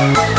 Bye.